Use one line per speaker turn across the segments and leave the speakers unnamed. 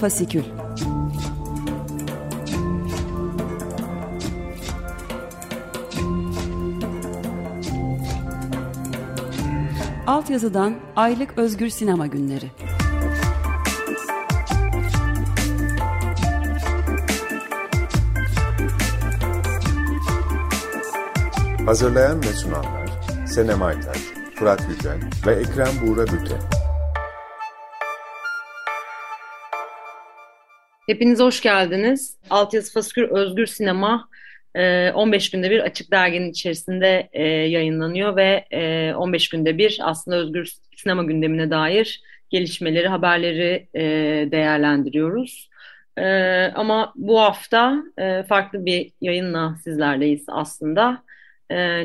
Fasikül Altyazıdan Aylık Özgür Sinema Günleri
Hazırlayan ve sunanlar Senem Aytaç, Fırat Yücel ve Ekrem Buğra Büte.
Hepiniz hoş geldiniz. Altyazı Fasikür Özgür Sinema 15 günde bir açık derginin içerisinde yayınlanıyor ve 15 günde bir aslında özgür sinema gündemine dair gelişmeleri, haberleri değerlendiriyoruz. Ama bu hafta farklı bir yayınla sizlerleyiz aslında.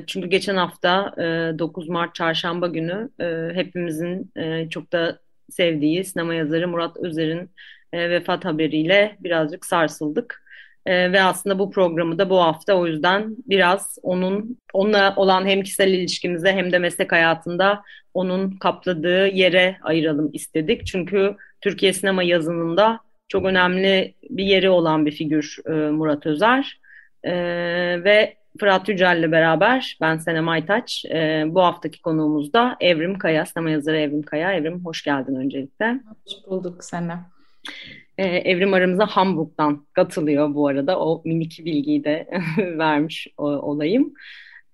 Çünkü geçen hafta 9 Mart Çarşamba günü hepimizin çok da sevdiği sinema yazarı Murat Özer'in vefat haberiyle birazcık sarsıldık. E, ve aslında bu programı da bu hafta o yüzden biraz onun onunla olan hem kişisel ilişkimize hem de meslek hayatında onun kapladığı yere ayıralım istedik. Çünkü Türkiye sinema yazınında çok önemli bir yeri olan bir figür e, Murat Özer. E, ve Fırat Yücel'le beraber ben Senem Aytaç. E, bu haftaki konuğumuz da Evrim Kaya, sinema yazarı Evrim Kaya. Evrim hoş geldin öncelikle.
Hoş bulduk Senem.
Ee, Evrim aramıza Hamburg'dan katılıyor bu arada. O minik bilgiyi de vermiş olayım.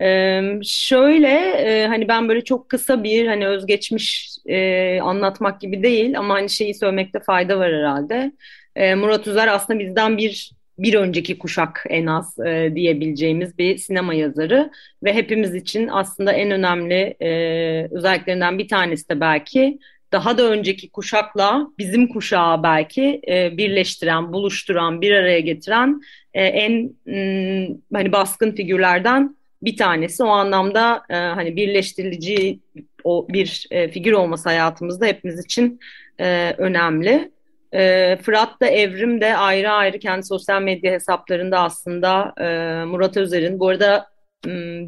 Ee, şöyle e, hani ben böyle çok kısa bir hani özgeçmiş e, anlatmak gibi değil ama hani şeyi söylemekte fayda var herhalde. E, Murat Üzer aslında bizden bir bir önceki kuşak en az e, diyebileceğimiz bir sinema yazarı ve hepimiz için aslında en önemli e, özelliklerinden bir tanesi de belki daha da önceki kuşakla bizim kuşağı belki e, birleştiren, buluşturan, bir araya getiren e, en m, hani baskın figürlerden bir tanesi. O anlamda e, hani birleştirici o bir e, figür olması hayatımızda hepimiz için e, önemli. E, Fırat da Evrim de ayrı ayrı kendi sosyal medya hesaplarında aslında e, Murat Özer'in bu arada Hmm,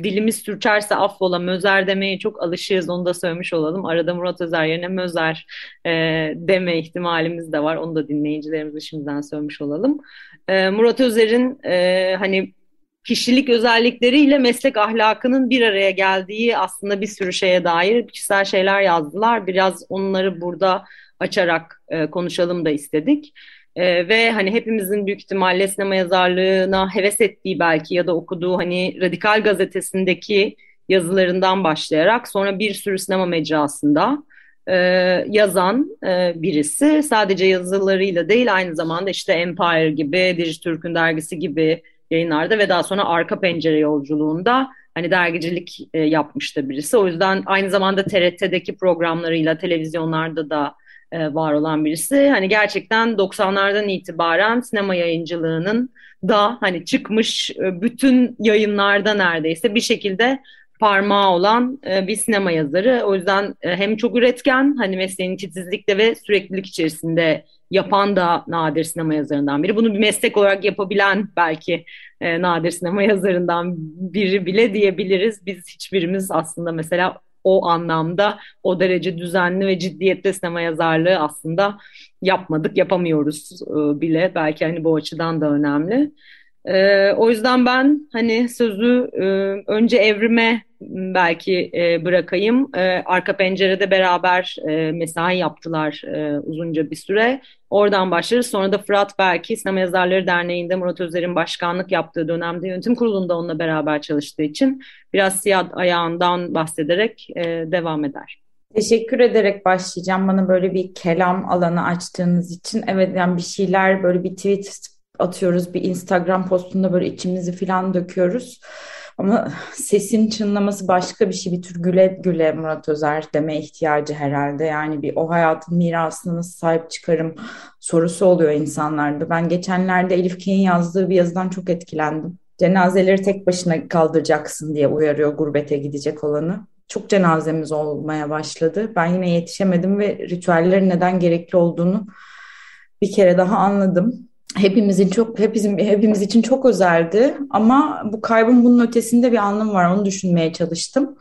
dilimiz sürçerse affola Mözer demeye çok alışığız onu da söylemiş olalım. Arada Murat Özer yerine Mözer e, deme ihtimalimiz de var. Onu da dinleyicilerimize şimdiden söylemiş olalım. E, Murat Özer'in e, hani kişilik özellikleriyle meslek ahlakının bir araya geldiği aslında bir sürü şeye dair kişisel şeyler yazdılar. Biraz onları burada açarak e, konuşalım da istedik. Ee, ve hani hepimizin büyük ihtimalle sinema yazarlığına heves ettiği belki ya da okuduğu hani Radikal Gazetesi'ndeki yazılarından başlayarak sonra bir sürü sinema mecrasında e, yazan e, birisi. Sadece yazılarıyla değil aynı zamanda işte Empire gibi, Dijitürk'ün dergisi gibi yayınlarda ve daha sonra Arka Pencere yolculuğunda hani dergicilik e, yapmış da birisi. O yüzden aynı zamanda TRT'deki programlarıyla televizyonlarda da e, var olan birisi. Hani gerçekten 90'lardan itibaren sinema yayıncılığının da hani çıkmış e, bütün yayınlarda neredeyse bir şekilde parmağı olan e, bir sinema yazarı. O yüzden hem çok üretken hani mesleğini titizlikle ve süreklilik içerisinde yapan da nadir sinema yazarından biri. Bunu bir meslek olarak yapabilen belki nadir sinema yazarından biri bile diyebiliriz. Biz hiçbirimiz aslında mesela o anlamda o derece düzenli ve ciddiyette sinema yazarlığı aslında yapmadık, yapamıyoruz e, bile. Belki hani bu açıdan da önemli. E, o yüzden ben hani sözü e, önce evrime belki e, bırakayım. E, arka pencerede beraber e, mesai yaptılar e, uzunca bir süre. Oradan başlarız. Sonra da Fırat belki Sinema Yazarları Derneği'nde Murat Özer'in başkanlık yaptığı dönemde yönetim kurulunda onunla beraber çalıştığı için biraz siyah ayağından bahsederek e, devam eder.
Teşekkür ederek başlayacağım bana böyle bir kelam alanı açtığınız için. Evet yani bir şeyler böyle bir tweet atıyoruz, bir Instagram postunda böyle içimizi falan döküyoruz. Ama sesin çınlaması başka bir şey. Bir tür güle güle Murat Özer deme ihtiyacı herhalde. Yani bir o hayatın mirasına nasıl sahip çıkarım sorusu oluyor insanlarda. Ben geçenlerde Elif Kay'in yazdığı bir yazıdan çok etkilendim. Cenazeleri tek başına kaldıracaksın diye uyarıyor gurbete gidecek olanı. Çok cenazemiz olmaya başladı. Ben yine yetişemedim ve ritüellerin neden gerekli olduğunu bir kere daha anladım hepimizin çok hepimizin hepimiz için çok özeldi ama bu kaybın bunun ötesinde bir anlamı var onu düşünmeye çalıştım.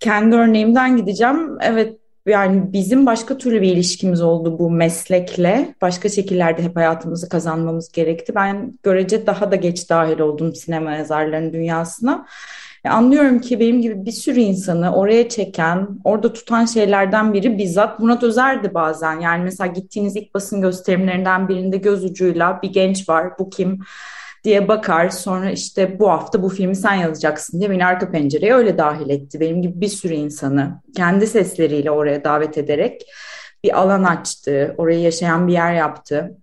Kendi örneğimden gideceğim. Evet yani bizim başka türlü bir ilişkimiz oldu bu meslekle. Başka şekillerde hep hayatımızı kazanmamız gerekti. Ben görece daha da geç dahil oldum sinema yazarlarının dünyasına. E, anlıyorum ki benim gibi bir sürü insanı oraya çeken, orada tutan şeylerden biri bizzat Murat Özer'di bazen. Yani mesela gittiğiniz ilk basın gösterimlerinden birinde göz ucuyla bir genç var, bu kim diye bakar. Sonra işte bu hafta bu filmi sen yazacaksın diye beni arka pencereye öyle dahil etti. Benim gibi bir sürü insanı kendi sesleriyle oraya davet ederek bir alan açtı, orayı yaşayan bir yer yaptı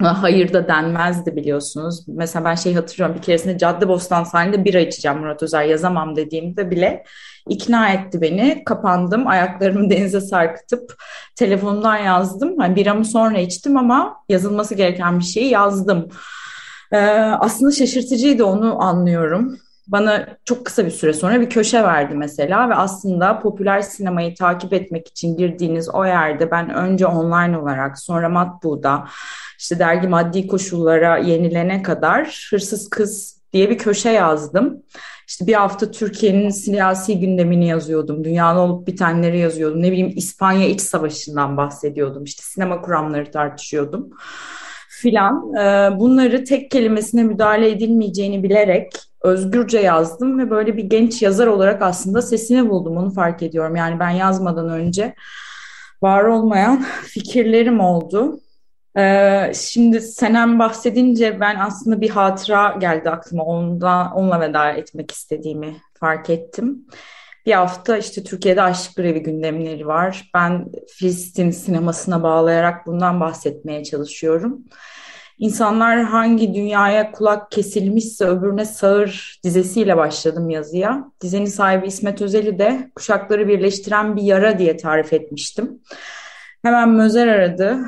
hayır da denmezdi biliyorsunuz. Mesela ben şey hatırlıyorum bir keresinde Caddebostan sahilinde bira içeceğim Murat Özer yazamam dediğimde bile ikna etti beni. Kapandım ayaklarımı denize sarkıtıp telefonumdan yazdım. Yani biramı sonra içtim ama yazılması gereken bir şeyi yazdım. Ee, aslında şaşırtıcıydı onu anlıyorum bana çok kısa bir süre sonra bir köşe verdi mesela ve aslında popüler sinemayı takip etmek için girdiğiniz o yerde ben önce online olarak sonra matbuda işte dergi maddi koşullara yenilene kadar Hırsız Kız diye bir köşe yazdım. İşte bir hafta Türkiye'nin siyasi gündemini yazıyordum. Dünyada olup bitenleri yazıyordum. Ne bileyim İspanya İç Savaşı'ndan bahsediyordum. İşte sinema kuramları tartışıyordum filan. Ee, bunları tek kelimesine müdahale edilmeyeceğini bilerek özgürce yazdım ve böyle bir genç yazar olarak aslında sesini buldum. Onu fark ediyorum. Yani ben yazmadan önce var olmayan fikirlerim oldu. Ee, şimdi Senem bahsedince ben aslında bir hatıra geldi aklıma. Ondan, onunla veda etmek istediğimi fark ettim. Bir hafta işte Türkiye'de aşk grevi gündemleri var. Ben Filistin sinemasına bağlayarak bundan bahsetmeye çalışıyorum. İnsanlar hangi dünyaya kulak kesilmişse öbürüne sağır dizesiyle başladım yazıya. Dizenin sahibi İsmet Özel'i de kuşakları birleştiren bir yara diye tarif etmiştim. Hemen Mözer aradı.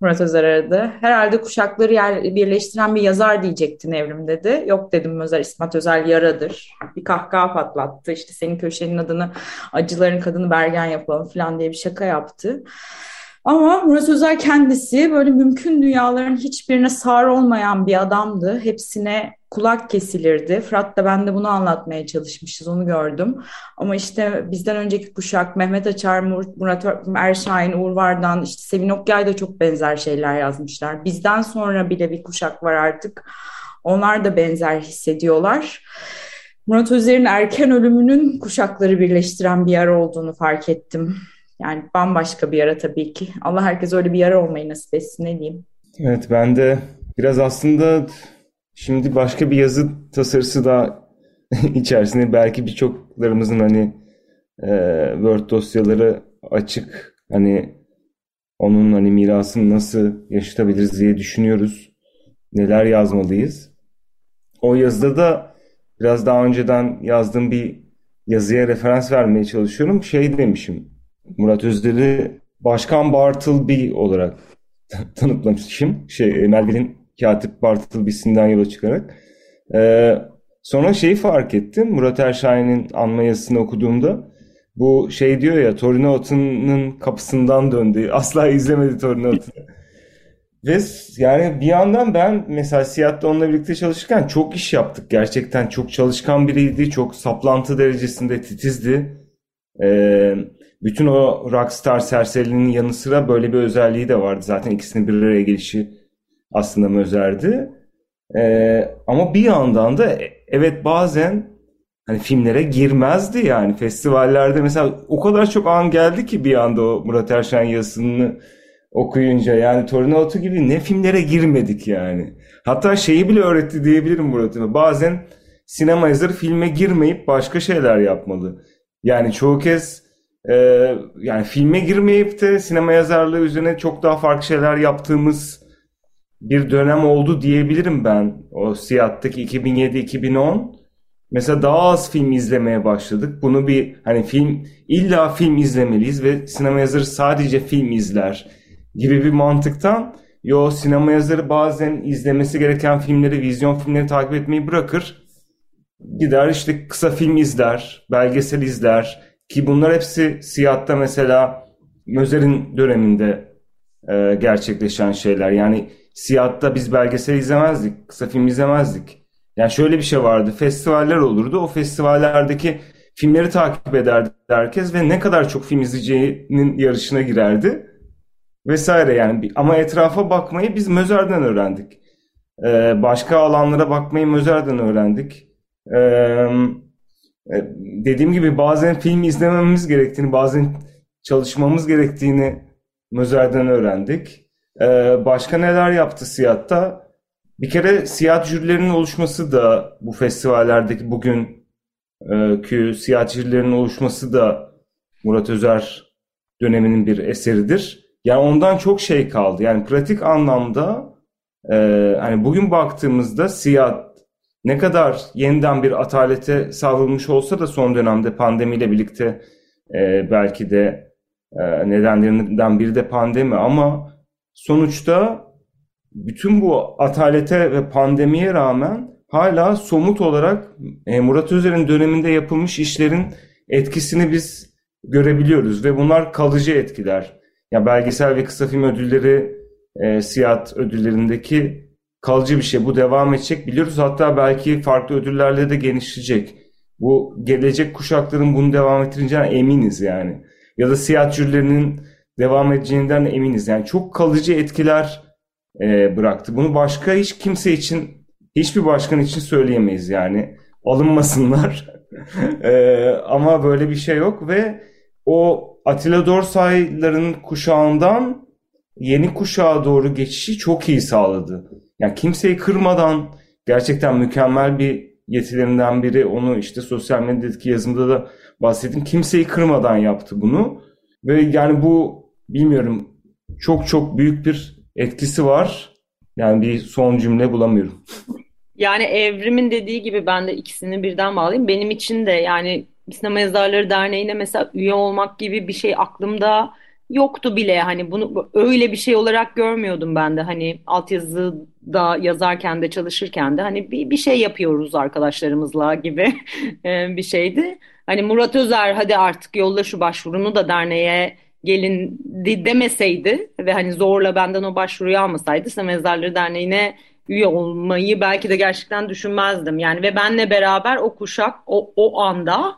Murat Özer aradı. Herhalde kuşakları yer, birleştiren bir yazar diyecektin Evrim dedi. Yok dedim Özer İsmet Özel yaradır. Bir kahkaha patlattı. İşte senin köşenin adını acıların kadını Bergen yapalım falan diye bir şaka yaptı. Ama Murat Özer kendisi böyle mümkün dünyaların hiçbirine sağır olmayan bir adamdı. Hepsine kulak kesilirdi. Fırat da ben de bunu anlatmaya çalışmışız, onu gördüm. Ama işte bizden önceki kuşak Mehmet Açar, Murat Erşahin, Uğur Vardan, işte Sevin Okyay da çok benzer şeyler yazmışlar. Bizden sonra bile bir kuşak var artık. Onlar da benzer hissediyorlar. Murat Özer'in erken ölümünün kuşakları birleştiren bir yer olduğunu fark ettim. Yani bambaşka bir yara tabii ki. Allah herkes öyle bir yara olmayı nasip etsin ne diyeyim.
Evet ben de biraz aslında şimdi başka bir yazı tasarısı da içerisinde belki birçoklarımızın hani e, Word dosyaları açık hani onun hani mirasını nasıl yaşatabiliriz diye düşünüyoruz. Neler yazmalıyız. O yazıda da biraz daha önceden yazdığım bir yazıya referans vermeye çalışıyorum. Şey demişim. Murat Özdel'i Başkan Bartleby olarak tanıtlamışım. Şey, Melville'in katip Bartleby'sinden yola çıkarak. Ee, sonra şeyi fark ettim. Murat Erşahin'in anma yazısını okuduğumda bu şey diyor ya Torino Atı'nın kapısından döndü. Asla izlemedi Torino Atı. Ve yani bir yandan ben mesela Siyah'ta onunla birlikte çalışırken çok iş yaptık. Gerçekten çok çalışkan biriydi. Çok saplantı derecesinde titizdi. Ee, bütün o rockstar serseriliğinin yanı sıra böyle bir özelliği de vardı. Zaten ikisinin bir araya gelişi aslında Mözer'di. Ee, ama bir yandan da e, evet bazen hani filmlere girmezdi yani. Festivallerde mesela o kadar çok an geldi ki bir anda o Murat Erşen yazısını okuyunca yani Torino gibi ne filmlere girmedik yani. Hatta şeyi bile öğretti diyebilirim Murat'ın. Bazen sinema yazarı filme girmeyip başka şeyler yapmalı. Yani çoğu kez e, yani filme girmeyip de sinema yazarlığı üzerine çok daha farklı şeyler yaptığımız bir dönem oldu diyebilirim ben. O Siyah'taki 2007-2010 mesela daha az film izlemeye başladık. Bunu bir hani film illa film izlemeliyiz ve sinema yazarı sadece film izler gibi bir mantıktan yo sinema yazarı bazen izlemesi gereken filmleri, vizyon filmleri takip etmeyi bırakır. Gider işte kısa film izler, belgesel izler, ki bunlar hepsi Siyah'ta mesela Mözer'in döneminde e, gerçekleşen şeyler. Yani Siyah'ta biz belgesel izlemezdik, kısa film izlemezdik. Yani şöyle bir şey vardı, festivaller olurdu. O festivallerdeki filmleri takip ederdi herkes ve ne kadar çok film izleyeceğinin yarışına girerdi vesaire yani ama etrafa bakmayı biz Mözer'den öğrendik. Ee, başka alanlara bakmayı Mözer'den öğrendik. Ee, dediğim gibi bazen film izlememiz gerektiğini, bazen çalışmamız gerektiğini Mözer'den öğrendik. Ee, başka neler yaptı Siyat'ta? Bir kere Siyat jürilerinin oluşması da bu festivallerdeki bugün ki siyah jürilerinin oluşması da Murat Özer döneminin bir eseridir. Yani ondan çok şey kaldı. Yani pratik anlamda e, hani bugün baktığımızda siyah ne kadar yeniden bir atalete savrulmuş olsa da son dönemde pandemiyle birlikte e, belki de e, nedenlerinden biri de pandemi ama sonuçta bütün bu atalete ve pandemiye rağmen hala somut olarak e, Murat Özer'in döneminde yapılmış işlerin etkisini biz görebiliyoruz ve bunlar kalıcı etkiler. Ya belgesel ve kısa film ödülleri e, Siyat ödüllerindeki kalıcı bir şey. Bu devam edecek biliyoruz. Hatta belki farklı ödüllerle de genişleyecek. Bu gelecek kuşakların bunu devam ettireceğine eminiz yani. Ya da siyah jürilerinin devam edeceğinden eminiz. Yani çok kalıcı etkiler e, bıraktı. Bunu başka hiç kimse için, hiçbir başkan için söyleyemeyiz yani. Alınmasınlar. e, ama böyle bir şey yok ve o Atilla Dorsay'ların kuşağından yeni kuşağa doğru geçişi çok iyi sağladı. Yani kimseyi kırmadan gerçekten mükemmel bir yetilerinden biri. Onu işte sosyal medyadaki yazımda da bahsettim. Kimseyi kırmadan yaptı bunu. Ve yani bu bilmiyorum çok çok büyük bir etkisi var. Yani bir son cümle bulamıyorum.
Yani Evrim'in dediği gibi ben de ikisini birden bağlayayım. Benim için de yani Sinema Yazarları Derneği'ne mesela üye olmak gibi bir şey aklımda yoktu bile. Hani bunu öyle bir şey olarak görmüyordum ben de. Hani altyazıda yazarken de çalışırken de hani bir, bir şey yapıyoruz arkadaşlarımızla gibi bir şeydi. Hani Murat Özer hadi artık yolla şu başvurunu da derneğe gelin demeseydi ve hani zorla benden o başvuruyu almasaydı Sinema Yazarları Derneği'ne üye olmayı belki de gerçekten düşünmezdim. Yani ve benle beraber o kuşak o, o anda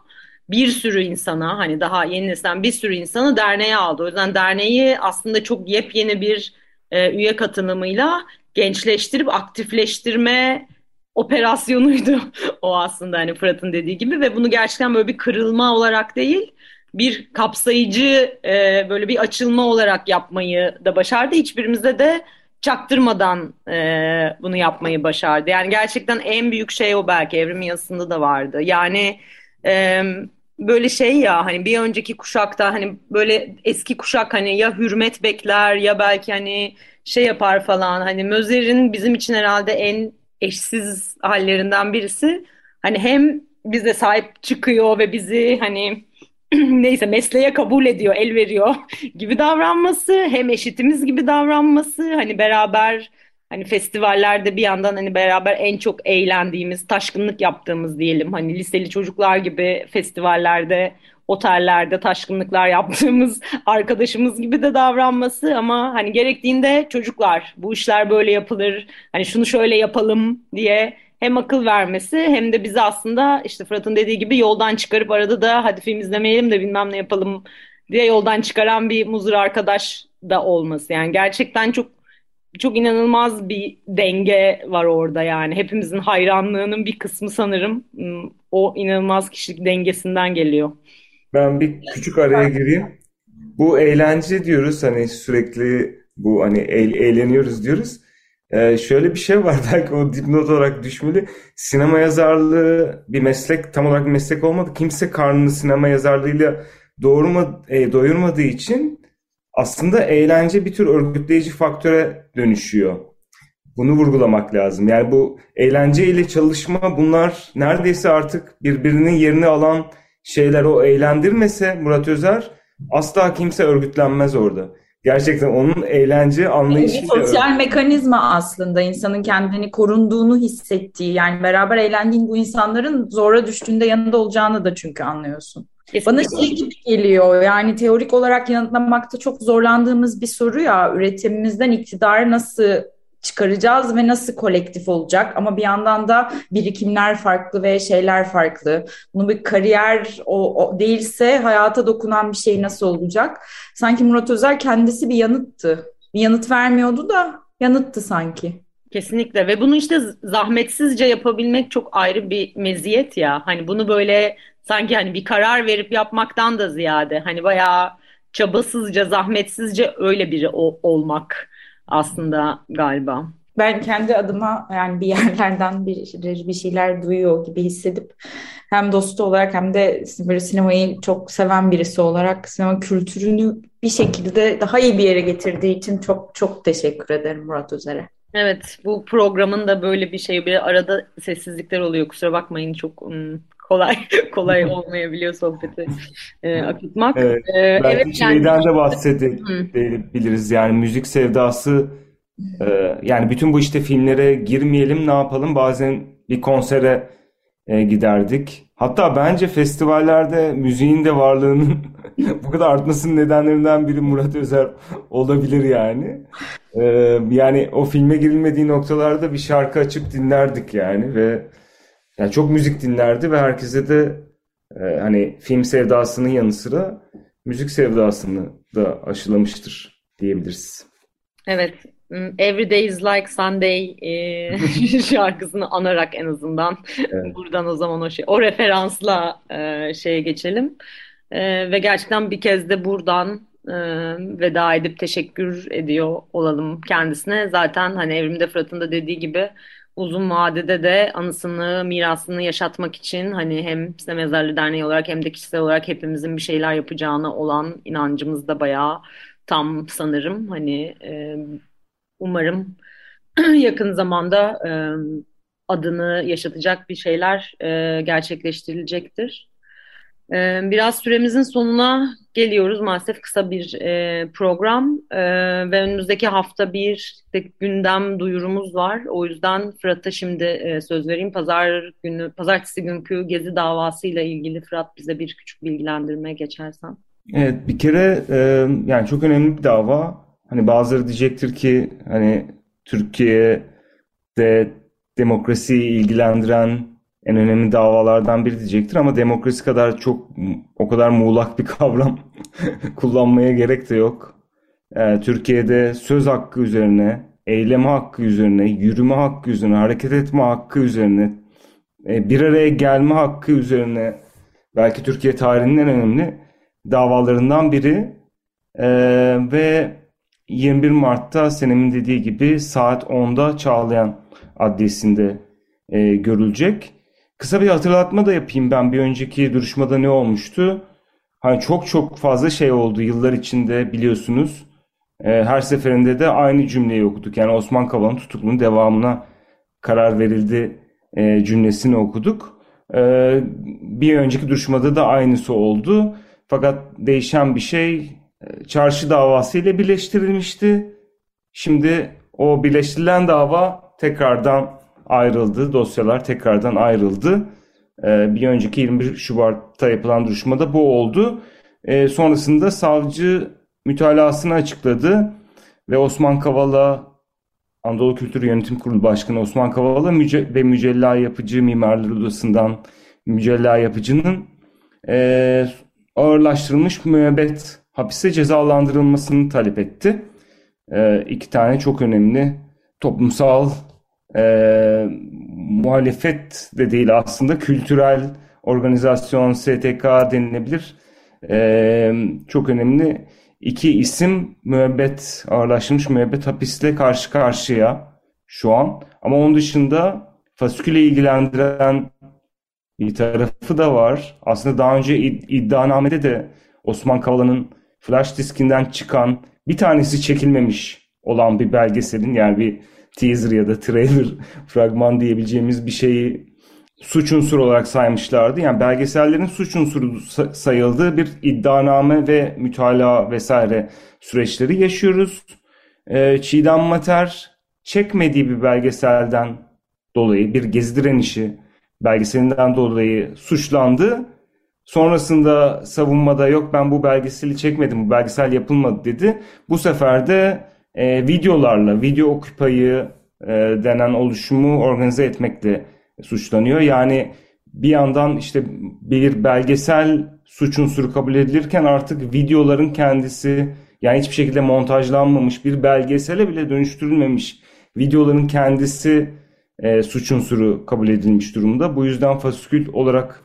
bir sürü insana hani daha yeni nesilden bir sürü insanı derneğe aldı. O yüzden derneği aslında çok yepyeni bir e, üye katılımıyla gençleştirip aktifleştirme operasyonuydu o aslında hani Fırat'ın dediği gibi ve bunu gerçekten böyle bir kırılma olarak değil bir kapsayıcı e, böyle bir açılma olarak yapmayı da başardı. Hiçbirimizde de çaktırmadan e, bunu yapmayı başardı. Yani gerçekten en büyük şey o belki evrim yazısında da vardı. Yani böyle şey ya hani bir önceki kuşakta hani böyle eski kuşak hani ya hürmet bekler ya belki hani şey yapar falan. Hani Mözer'in bizim için herhalde en eşsiz hallerinden birisi. Hani hem bize sahip çıkıyor ve bizi hani neyse mesleğe kabul ediyor, el veriyor gibi davranması, hem eşitimiz gibi davranması, hani beraber hani festivallerde bir yandan hani beraber en çok eğlendiğimiz, taşkınlık yaptığımız diyelim. Hani liseli çocuklar gibi festivallerde, otellerde taşkınlıklar yaptığımız arkadaşımız gibi de davranması ama hani gerektiğinde çocuklar bu işler böyle yapılır. Hani şunu şöyle yapalım diye hem akıl vermesi hem de bizi aslında işte Fırat'ın dediği gibi yoldan çıkarıp arada da hadi film izlemeyelim de bilmem ne yapalım diye yoldan çıkaran bir muzur arkadaş da olması. Yani gerçekten çok çok inanılmaz bir denge var orada yani. Hepimizin hayranlığının bir kısmı sanırım hmm, o inanılmaz kişilik dengesinden geliyor.
Ben bir küçük araya gireyim. Bu eğlence diyoruz hani sürekli bu hani eğleniyoruz diyoruz. Ee, şöyle bir şey var belki o dipnot olarak düşmeli. Sinema yazarlığı bir meslek tam olarak bir meslek olmadı. Kimse karnını sinema yazarlığıyla doğurma, e, doyurmadığı için aslında eğlence bir tür örgütleyici faktöre dönüşüyor. Bunu vurgulamak lazım. Yani bu eğlence ile çalışma bunlar neredeyse artık birbirinin yerini alan şeyler o eğlendirmese Murat Özer asla kimse örgütlenmez orada. Gerçekten onun eğlence anlayışı.
Bir sosyal mekanizma aslında insanın kendini korunduğunu hissettiği yani beraber eğlendiğin bu insanların zora düştüğünde yanında olacağını da çünkü anlıyorsun. Kesinlikle. Bana şey gibi geliyor yani teorik olarak yanıtlamakta çok zorlandığımız bir soru ya üretimimizden iktidara nasıl çıkaracağız ve nasıl kolektif olacak? Ama bir yandan da birikimler farklı ve şeyler farklı. Bunu bir kariyer o, o değilse hayata dokunan bir şey nasıl olacak? Sanki Murat Özer kendisi bir yanıttı. Bir yanıt vermiyordu da yanıttı sanki.
Kesinlikle ve bunu işte zahmetsizce yapabilmek çok ayrı bir meziyet ya. Hani bunu böyle sanki hani bir karar verip yapmaktan da ziyade hani bayağı çabasızca, zahmetsizce öyle biri o, olmak aslında galiba.
Ben kendi adıma yani bir yerlerden bir, bir şeyler duyuyor gibi hissedip hem dostu olarak hem de böyle sinemayı çok seven birisi olarak sinema kültürünü bir şekilde daha iyi bir yere getirdiği için çok çok teşekkür ederim Murat Özer'e.
Evet, bu programın da böyle bir şey bir arada sessizlikler oluyor. Kusura bakmayın çok kolay kolay olmayabiliyor sohbeti e, akıtmak.
Evet, ee, belki evet, şeyden yani... de bahsedebiliriz. Yani müzik sevdası e, yani bütün bu işte filmlere girmeyelim ne yapalım bazen bir konsere e, giderdik. Hatta bence festivallerde müziğin de varlığının bu kadar artmasının nedenlerinden biri Murat Özer olabilir yani. Ee, yani o filme girilmediği noktalarda bir şarkı açıp dinlerdik yani ve yani çok müzik dinlerdi ve herkese de e, hani film sevdasının yanı sıra müzik sevdasını da aşılamıştır diyebiliriz.
Evet, Every Day is Like Sunday e, şarkısını anarak en azından evet. buradan o zaman o şey o referansla e, şeye geçelim e, ve gerçekten bir kez de buradan e, veda edip teşekkür ediyor olalım kendisine zaten hani Evrimde Fırat'ın da dediği gibi uzun vadede de anısını, mirasını yaşatmak için hani hem Size Mezarlığı Derneği olarak hem de kişisel olarak hepimizin bir şeyler yapacağına olan inancımız da bayağı tam sanırım. Hani e, umarım yakın zamanda e, adını yaşatacak bir şeyler e, gerçekleştirilecektir. Ee, biraz süremizin sonuna geliyoruz. Maalesef kısa bir e, program ee, ve önümüzdeki hafta bir de gündem duyurumuz var. O yüzden Fırat'a şimdi e, söz vereyim. Pazar günü, pazartesi günkü gezi davasıyla ilgili Fırat bize bir küçük bilgilendirme geçersen.
Evet bir kere e, yani çok önemli bir dava. Hani bazıları diyecektir ki hani Türkiye'de demokrasiyi ilgilendiren en önemli davalardan biri diyecektir ama demokrasi kadar çok o kadar muğlak bir kavram kullanmaya gerek de yok. Ee, Türkiye'de söz hakkı üzerine, eyleme hakkı üzerine, yürüme hakkı üzerine, hareket etme hakkı üzerine, e, bir araya gelme hakkı üzerine belki Türkiye tarihinin en önemli davalarından biri. Ee, ve 21 Mart'ta senemin dediği gibi saat 10'da Çağlayan Adliyesi'nde e, görülecek. Kısa bir hatırlatma da yapayım ben bir önceki duruşmada ne olmuştu? Hani çok çok fazla şey oldu yıllar içinde biliyorsunuz. E, her seferinde de aynı cümleyi okuduk. Yani Osman Kavala'nın tutuklunun devamına karar verildi e, cümlesini okuduk. E, bir önceki duruşmada da aynısı oldu. Fakat değişen bir şey e, çarşı davası ile birleştirilmişti. Şimdi o birleştirilen dava tekrardan ayrıldı. Dosyalar tekrardan ayrıldı. E, bir önceki 21 Şubat'ta yapılan duruşmada bu oldu. E, sonrasında savcı mütalasını açıkladı ve Osman Kavala Anadolu Kültür Yönetim Kurulu Başkanı Osman Kavala ve Mücella Yapıcı Mimarlar Odası'ndan Mücella Yapıcı'nın e, ağırlaştırılmış müebbet hapise cezalandırılmasını talep etti. E, iki tane çok önemli toplumsal e, muhalefet de değil aslında kültürel organizasyon STK denilebilir. E, çok önemli iki isim müebbet ağırlaşmış müebbet hapisle karşı karşıya şu an. Ama onun dışında fasiküle ilgilendiren bir tarafı da var. Aslında daha önce iddianamede de Osman Kavala'nın flash diskinden çıkan bir tanesi çekilmemiş olan bir belgeselin yani bir teaser ya da trailer fragman diyebileceğimiz bir şeyi suç unsuru olarak saymışlardı. Yani belgesellerin suç unsuru sayıldığı bir iddianame ve mütalaa vesaire süreçleri yaşıyoruz. Ee, Çiğdem Mater çekmediği bir belgeselden dolayı bir gezi direnişi belgeselinden dolayı suçlandı. Sonrasında savunmada yok ben bu belgeseli çekmedim, bu belgesel yapılmadı dedi. Bu sefer de e, videolarla, video okupayı e, denen oluşumu organize etmekle suçlanıyor. Yani bir yandan işte bir belgesel suç unsuru kabul edilirken artık videoların kendisi yani hiçbir şekilde montajlanmamış bir belgesele bile dönüştürülmemiş videoların kendisi e, suç unsuru kabul edilmiş durumda. Bu yüzden fasikül olarak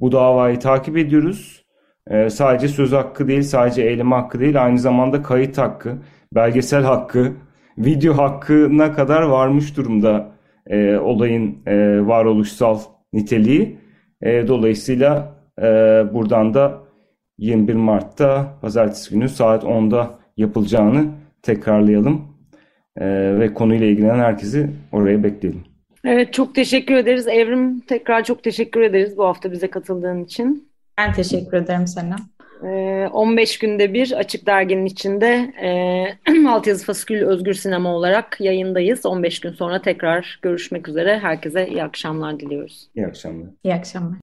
bu davayı takip ediyoruz. E, sadece söz hakkı değil, sadece eyleme hakkı değil, aynı zamanda kayıt hakkı, belgesel hakkı, video hakkına kadar varmış durumda e, olayın e, varoluşsal niteliği. E, dolayısıyla e, buradan da 21 Mart'ta pazartesi günü saat 10'da yapılacağını tekrarlayalım. E, ve konuyla ilgilenen herkesi oraya bekleyelim.
Evet çok teşekkür ederiz. Evrim tekrar çok teşekkür ederiz bu hafta bize katıldığın için.
Ben teşekkür ederim sana.
15 günde bir Açık Dergi'nin içinde e, Altyazı Fasikül Özgür Sinema olarak yayındayız. 15 gün sonra tekrar görüşmek üzere. Herkese iyi akşamlar diliyoruz.
İyi akşamlar.
İyi akşamlar.